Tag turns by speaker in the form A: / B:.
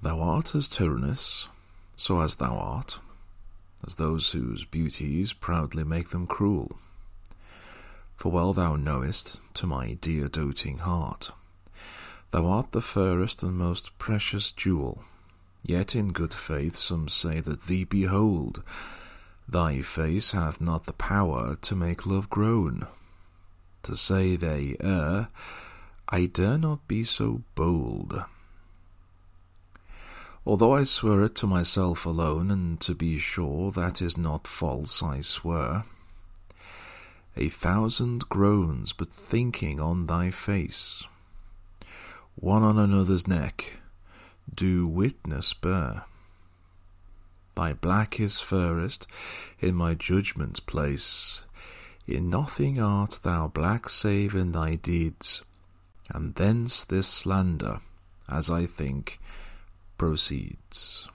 A: Thou art as tyrannous, so as thou art, as those whose beauties proudly make them cruel. For well thou knowest, to my dear doting heart, thou art the fairest and most precious jewel. Yet in good faith some say that thee behold, thy face hath not the power to make love groan. To say they err, I dare not be so bold. Although I swear it to myself alone, and to be sure that is not false, I swear. A thousand groans but thinking on thy face, one on another's neck, do witness bear. Thy black is fairest in my judgment's place. In nothing art thou black save in thy deeds, and thence this slander, as I think, proceeds.